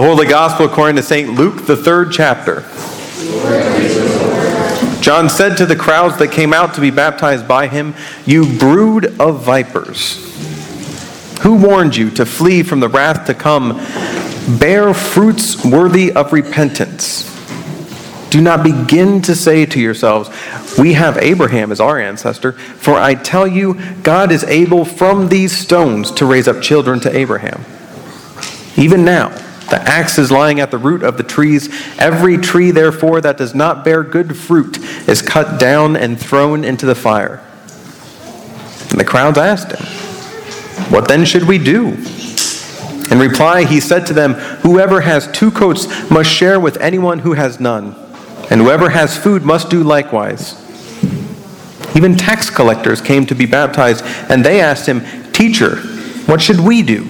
The Holy Gospel according to St. Luke, the third chapter. John said to the crowds that came out to be baptized by him, You brood of vipers. Who warned you to flee from the wrath to come? Bear fruits worthy of repentance. Do not begin to say to yourselves, We have Abraham as our ancestor, for I tell you, God is able from these stones to raise up children to Abraham. Even now, the axe is lying at the root of the trees. Every tree, therefore, that does not bear good fruit is cut down and thrown into the fire. And the crowds asked him, What then should we do? In reply, he said to them, Whoever has two coats must share with anyone who has none, and whoever has food must do likewise. Even tax collectors came to be baptized, and they asked him, Teacher, what should we do?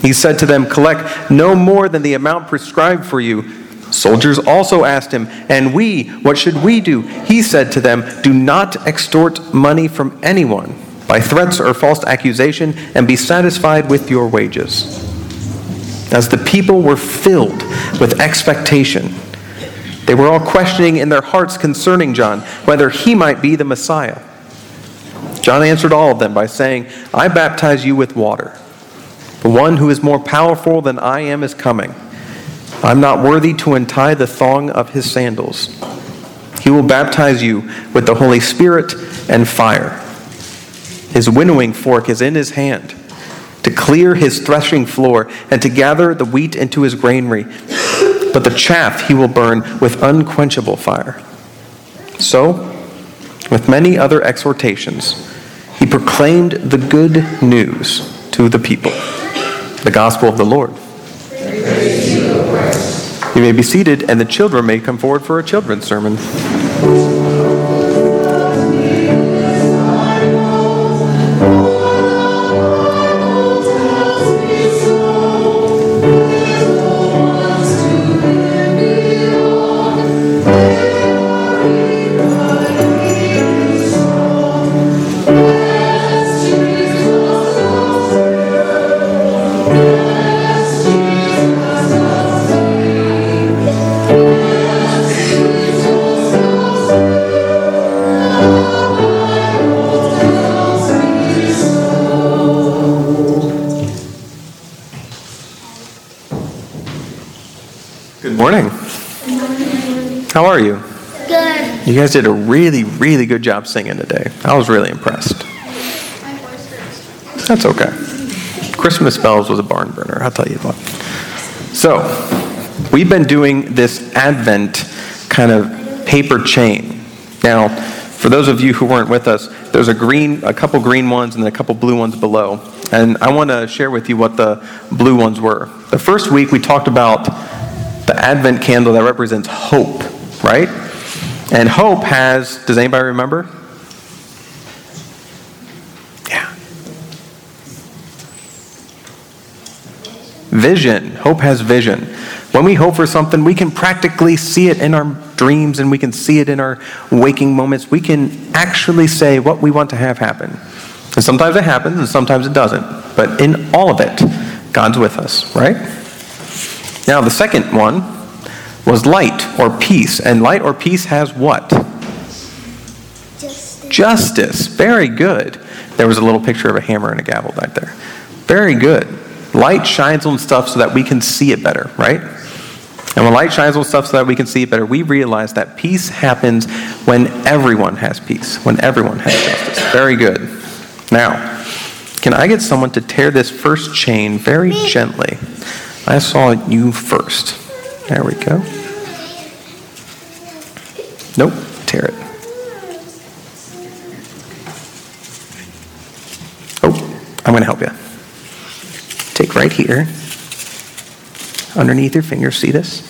He said to them, Collect no more than the amount prescribed for you. Soldiers also asked him, And we, what should we do? He said to them, Do not extort money from anyone by threats or false accusation, and be satisfied with your wages. As the people were filled with expectation, they were all questioning in their hearts concerning John whether he might be the Messiah. John answered all of them by saying, I baptize you with water. The one who is more powerful than I am is coming. I'm not worthy to untie the thong of his sandals. He will baptize you with the Holy Spirit and fire. His winnowing fork is in his hand to clear his threshing floor and to gather the wheat into his granary. But the chaff he will burn with unquenchable fire. So, with many other exhortations, he proclaimed the good news to the people. The gospel of the Lord. You may be seated, and the children may come forward for a children's sermon. How are you? Good. You guys did a really, really good job singing today. I was really impressed. That's okay. Christmas bells was a barn burner, I'll tell you what. So, we've been doing this Advent kind of paper chain. Now, for those of you who weren't with us, there's a green, a couple green ones and then a couple blue ones below. And I want to share with you what the blue ones were. The first week we talked about the Advent candle that represents hope, right? And hope has, does anybody remember? Yeah. Vision. Hope has vision. When we hope for something, we can practically see it in our dreams and we can see it in our waking moments. We can actually say what we want to have happen. And sometimes it happens and sometimes it doesn't. But in all of it, God's with us, right? Now, the second one was light or peace. And light or peace has what? Just Justice. Very good. There was a little picture of a hammer and a gavel back there. Very good. Light shines on stuff so that we can see it better, right? And when light shines on stuff so that we can see it better, we realize that peace happens when everyone has peace, when everyone has justice. Very good. Now, can I get someone to tear this first chain very gently? I saw you first. There we go. Nope, tear it. Oh, I'm going to help you. Take right here, underneath your finger. See this?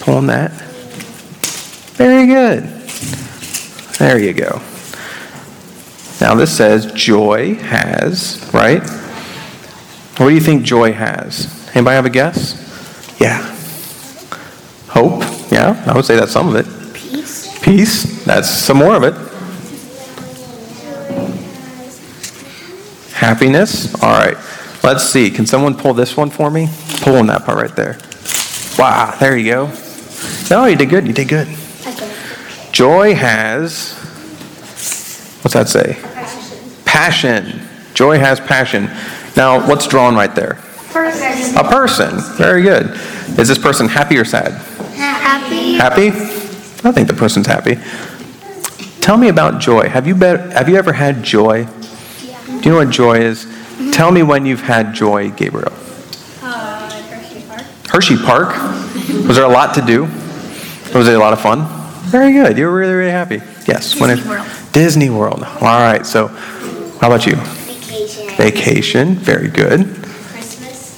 Pull on that. Very good. There you go. Now this says joy has, right? What do you think joy has? Anybody have a guess? Yeah. Hope? Yeah, I would say that's some of it. peace. Peace? That's some more of it. Happiness? All right. Let's see. Can someone pull this one for me? pull on that part right there. Wow, there you go. No, you did good. You did good. Joy has, what's that say? Passion. Joy has passion. Now, what's drawn right there? Person. A person. Very good. Is this person happy or sad? Happy. Happy? I think the person's happy. Tell me about joy. Have you, bet, have you ever had joy? Yeah. Do you know what joy is? Tell me when you've had joy, Gabriel. Uh, Hershey Park. Hershey Park. Was there a lot to do? Was it a lot of fun? Very good. You were really, really happy. Yes. when Disney World. Disney World. All right. So, how about you? Vacation. Vacation. Very good.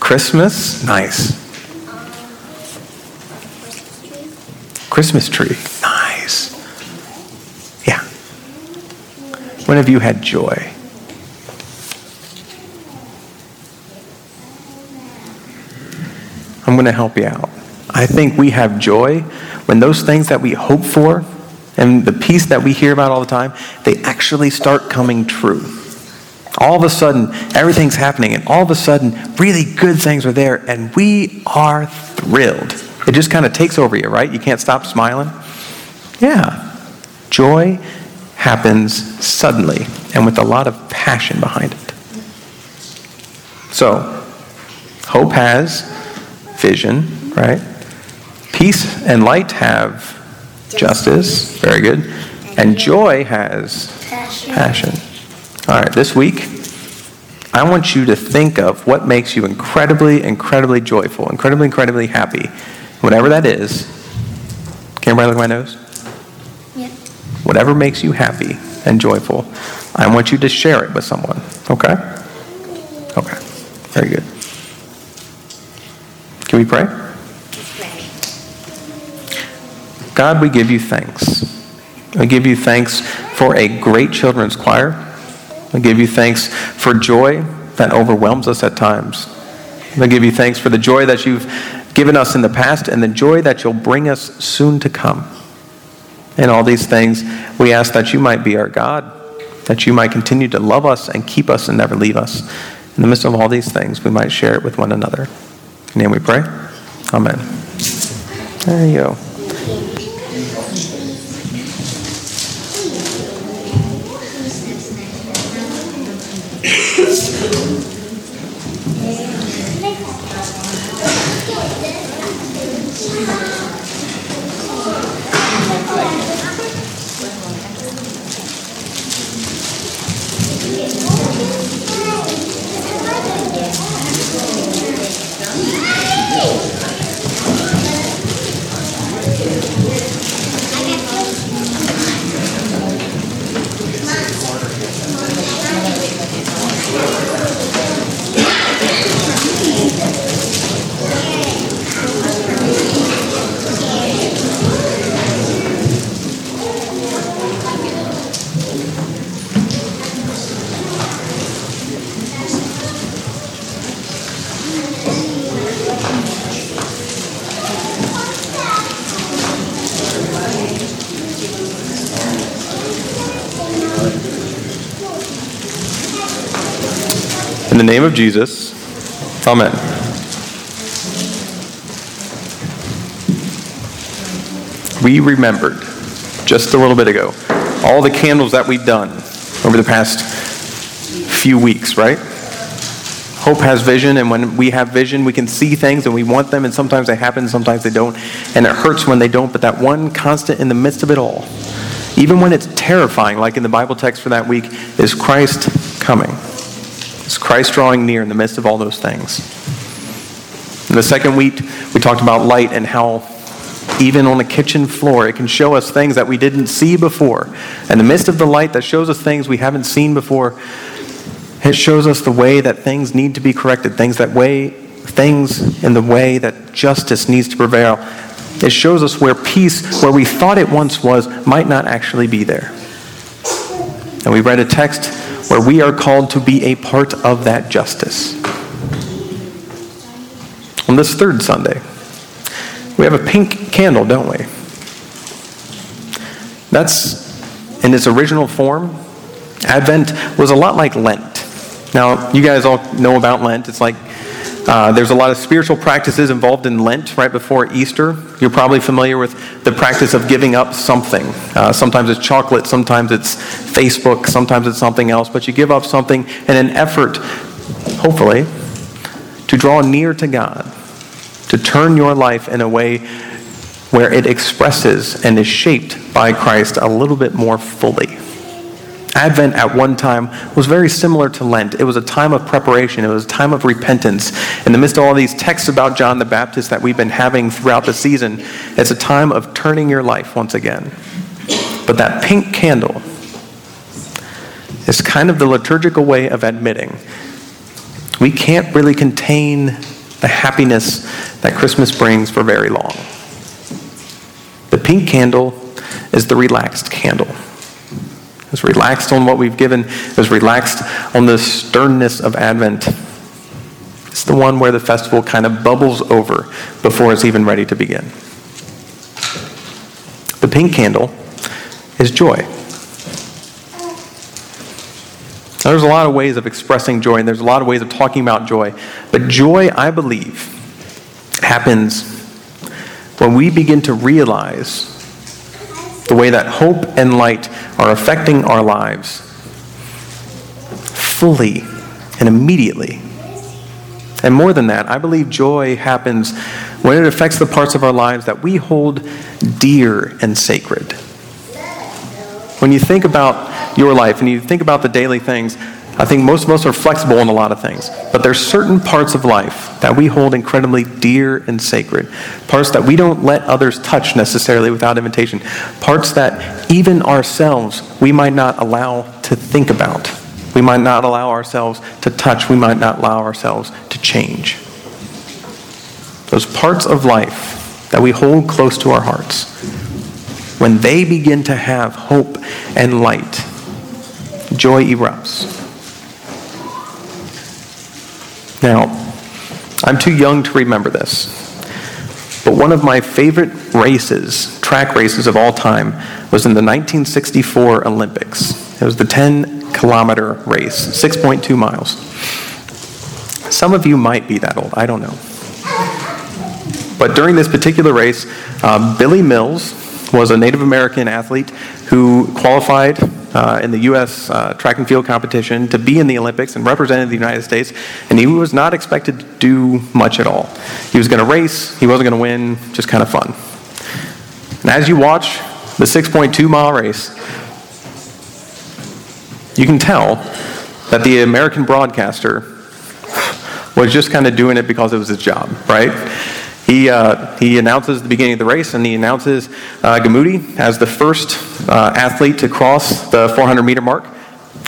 Christmas. Nice. Christmas tree. Nice. Yeah. When have you had joy? I'm going to help you out. I think we have joy when those things that we hope for and the peace that we hear about all the time, they actually start coming true. All of a sudden, everything's happening, and all of a sudden, really good things are there, and we are thrilled. It just kind of takes over you, right? You can't stop smiling. Yeah. Joy happens suddenly and with a lot of passion behind it. So, hope has vision, right? Peace and light have justice, very good. And joy has Passion. All right, this week, I want you to think of what makes you incredibly, incredibly joyful, incredibly, incredibly happy. Whatever that is. Can everybody look at my nose? Yep. Whatever makes you happy and joyful, I want you to share it with someone. Okay? Okay. Very good. Can we pray? God, we give you thanks. We give you thanks for a great children's choir. We give you thanks for joy that overwhelms us at times. We give you thanks for the joy that you've given us in the past and the joy that you'll bring us soon to come. In all these things, we ask that you might be our God, that you might continue to love us and keep us and never leave us. In the midst of all these things, we might share it with one another. In your name we pray. Amen. There you go. In the name of Jesus, Amen. We remembered just a little bit ago all the candles that we've done over the past few weeks, right? Hope has vision, and when we have vision, we can see things and we want them, and sometimes they happen, sometimes they don't, and it hurts when they don't, but that one constant in the midst of it all, even when it's terrifying, like in the Bible text for that week, is Christ coming. Christ drawing near in the midst of all those things. In the second week, we talked about light and how even on the kitchen floor, it can show us things that we didn't see before. In the midst of the light that shows us things we haven't seen before, it shows us the way that things need to be corrected, things that way things in the way that justice needs to prevail. It shows us where peace, where we thought it once was, might not actually be there. And we read a text where we are called to be a part of that justice. On this third Sunday, we have a pink candle, don't we? That's in its original form. Advent was a lot like Lent. Now, you guys all know about Lent. It's like Uh, there's a lot of spiritual practices involved in Lent right before Easter. You're probably familiar with the practice of giving up something. Uh, sometimes it's chocolate, sometimes it's Facebook, sometimes it's something else, but you give up something in an effort, hopefully, to draw near to God, to turn your life in a way where it expresses and is shaped by Christ a little bit more fully. Advent at one time was very similar to Lent. It was a time of preparation, it was a time of repentance. In the midst of all these texts about John the Baptist that we've been having throughout the season, it's a time of turning your life once again. But that pink candle is kind of the liturgical way of admitting we can't really contain the happiness that Christmas brings for very long. The pink candle is the relaxed candle was relaxed on what we've given, was relaxed on the sternness of Advent. It's the one where the festival kind of bubbles over before it's even ready to begin. The pink candle is joy. Now, there's a lot of ways of expressing joy, and there's a lot of ways of talking about joy. But joy, I believe, happens when we begin to realize the way that hope and light are affecting our lives fully and immediately. And more than that, I believe joy happens when it affects the parts of our lives that we hold dear and sacred. When you think about your life and you think about the daily things, I think most of us are flexible in a lot of things, but there's certain parts of life that we hold incredibly dear and sacred. Parts that we don't let others touch necessarily without invitation. Parts that even ourselves we might not allow to think about. We might not allow ourselves to touch. We might not allow ourselves to change. Those parts of life that we hold close to our hearts, when they begin to have hope and light, joy erupts. Now, I'm too young to remember this, but one of my favorite races, track races of all time, was in the 1964 Olympics. It was the 10 kilometer race, 6.2 miles. Some of you might be that old, I don't know. But during this particular race, uh, Billy Mills was a Native American athlete who qualified uh, in the U.S. Uh, track and field competition to be in the Olympics and represented the United States, and he was not expected to do much at all. He was going to race, he wasn't going to win, just kind of fun. And as you watch the 6.2 mile race, you can tell that the American broadcaster was just kind of doing it because it was his job, right? He, uh, he announces the beginning of the race and he announces uh, as the first uh, athlete to cross the 400 meter mark.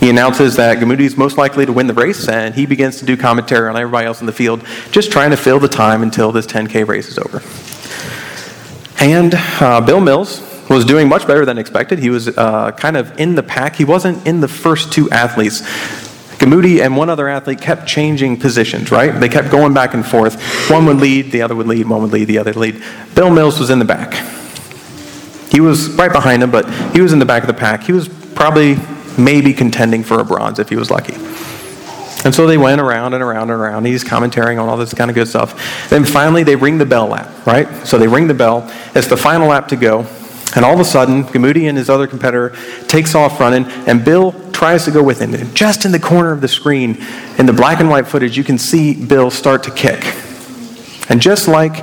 He announces that Gammoudi is most likely to win the race and he begins to do commentary on everybody else in the field, just trying to fill the time until this 10K race is over. And uh, Bill Mills was doing much better than expected. He was uh, kind of in the pack. He wasn't in the first two athletes Gammoudi and one other athlete kept changing positions, right? They kept going back and forth. One would lead, the other would lead, one would lead, the other would lead. Bill Mills was in the back. He was right behind him, but he was in the back of the pack. He was probably maybe contending for a bronze if he was lucky. And so they went around and around and around. He's commentating on all this kind of good stuff. Then finally they ring the bell lap, right? So they ring the bell. It's the final lap to go. And all of a sudden, Gammoudi and his other competitor takes off running, and Bill tries to go with him. And just in the corner of the screen, in the black and white footage, you can see Bill start to kick. And just like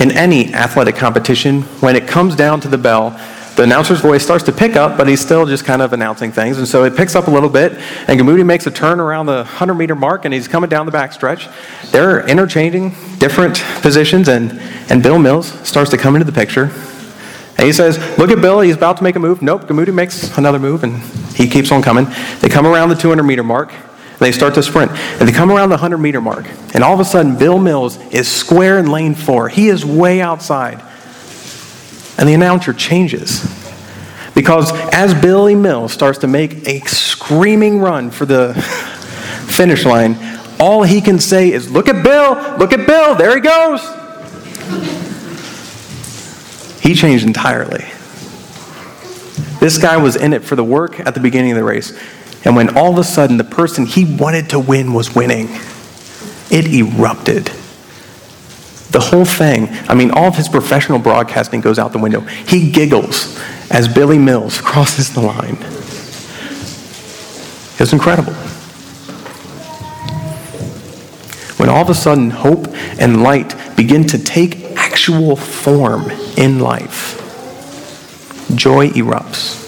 in any athletic competition, when it comes down to the bell, the announcer's voice starts to pick up, but he's still just kind of announcing things. And so it picks up a little bit, and Gammoudi makes a turn around the 100 meter mark, and he's coming down the backstretch. They're interchanging different positions, and, and Bill Mills starts to come into the picture. And he says, Look at Bill, he's about to make a move. Nope, Gammoudi makes another move, and he keeps on coming. They come around the 200 meter mark, and they start to sprint. And they come around the 100 meter mark, and all of a sudden, Bill Mills is square in lane four. He is way outside. And the announcer changes. Because as Billy Mills starts to make a screaming run for the finish line, all he can say is, Look at Bill, look at Bill, there he goes. He changed entirely. This guy was in it for the work at the beginning of the race. And when all of a sudden the person he wanted to win was winning, it erupted. The whole thing, I mean, all of his professional broadcasting goes out the window. He giggles as Billy Mills crosses the line. It's incredible. When all of a sudden hope and light begin to take actual form in life, joy erupts.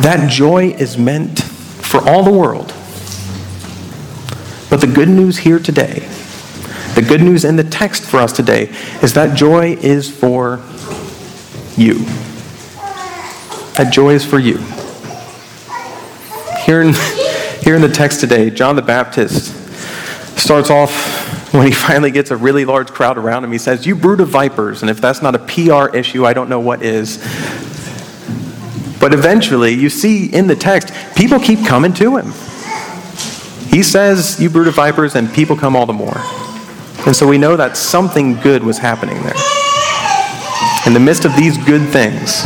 That joy is meant for all the world. But the good news here today, the good news in the text for us today, is that joy is for you. That joy is for you. Here in, here in the text today, John the Baptist starts off when he finally gets a really large crowd around him. He says, You brood of vipers. And if that's not a PR issue, I don't know what is. But eventually, you see in the text, people keep coming to him. He says, You brood of vipers, and people come all the more. And so we know that something good was happening there. In the midst of these good things,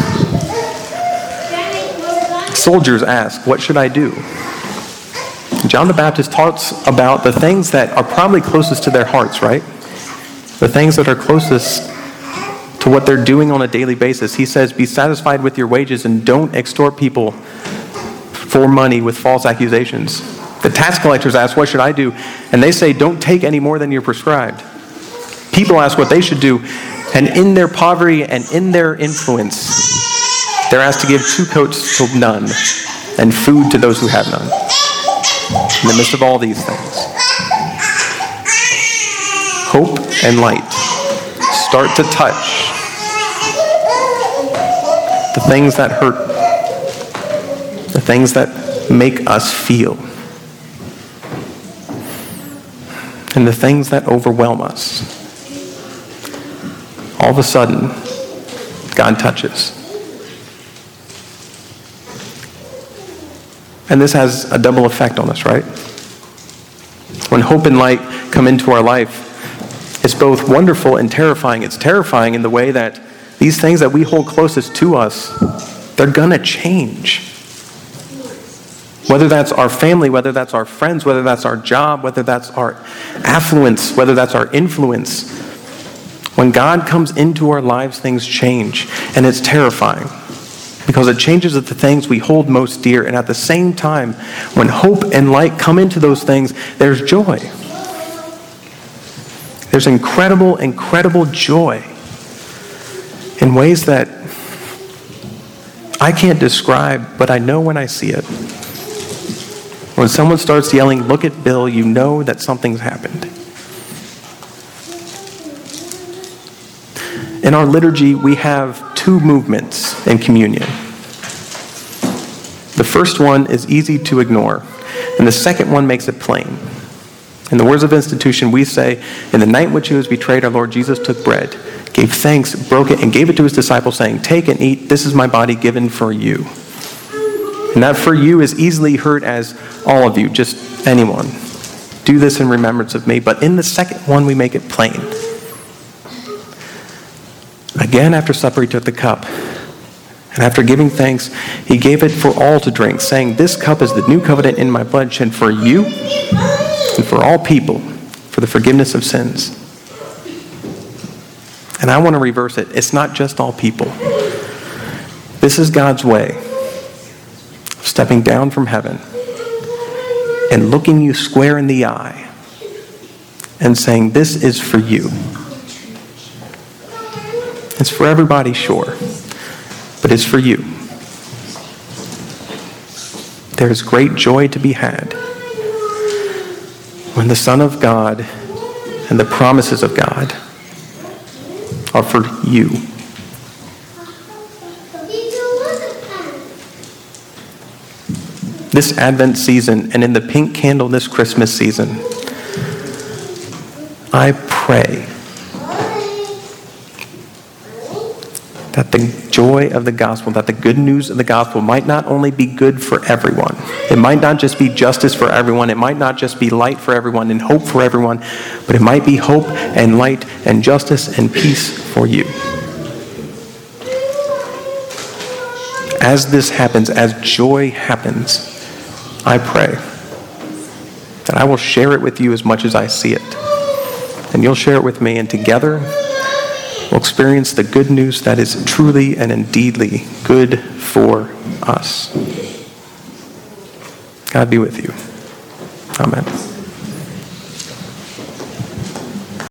soldiers ask, What should I do? John the Baptist talks about the things that are probably closest to their hearts, right? The things that are closest to what they're doing on a daily basis. He says, Be satisfied with your wages and don't extort people for money with false accusations. The tax collectors ask, What should I do? And they say, Don't take any more than you're prescribed. People ask what they should do, and in their poverty and in their influence, they're asked to give two coats to none and food to those who have none. In the midst of all these things, hope and light start to touch the things that hurt, the things that make us feel, and the things that overwhelm us. All of a sudden, God touches. And this has a double effect on us, right? When hope and light come into our life, it's both wonderful and terrifying. It's terrifying in the way that these things that we hold closest to us, they're going to change. Whether that's our family, whether that's our friends, whether that's our job, whether that's our affluence, whether that's our influence. When God comes into our lives, things change, and it's terrifying because it changes the things we hold most dear. And at the same time, when hope and light come into those things, there's joy. There's incredible, incredible joy in ways that I can't describe, but I know when I see it. When someone starts yelling, Look at Bill, you know that something's happened. In our liturgy, we have two movements in communion. The first one is easy to ignore, and the second one makes it plain. In the words of institution, we say, In the night in which he was betrayed, our Lord Jesus took bread, gave thanks, broke it, and gave it to his disciples, saying, Take and eat, this is my body given for you. And that for you is easily heard as all of you, just anyone. Do this in remembrance of me. But in the second one, we make it plain. Again, after supper, he took the cup. And after giving thanks, he gave it for all to drink, saying, This cup is the new covenant in my blood, shed for you and for all people for the forgiveness of sins. And I want to reverse it. It's not just all people. This is God's way of stepping down from heaven and looking you square in the eye and saying, This is for you. It's for everybody, sure, but it's for you. There is great joy to be had when the Son of God and the promises of God are for you. This Advent season and in the pink candle this Christmas season, I pray that the joy of the gospel, that the good news of the gospel might not only be good for everyone, it might not just be justice for everyone, it might not just be light for everyone and hope for everyone, but it might be hope and light and justice and peace for you. As this happens, as joy happens, I pray that I will share it with you as much as I see it. And you'll share it with me, and together we'll experience the good news that is truly and indeedly good for us. God be with you. Amen.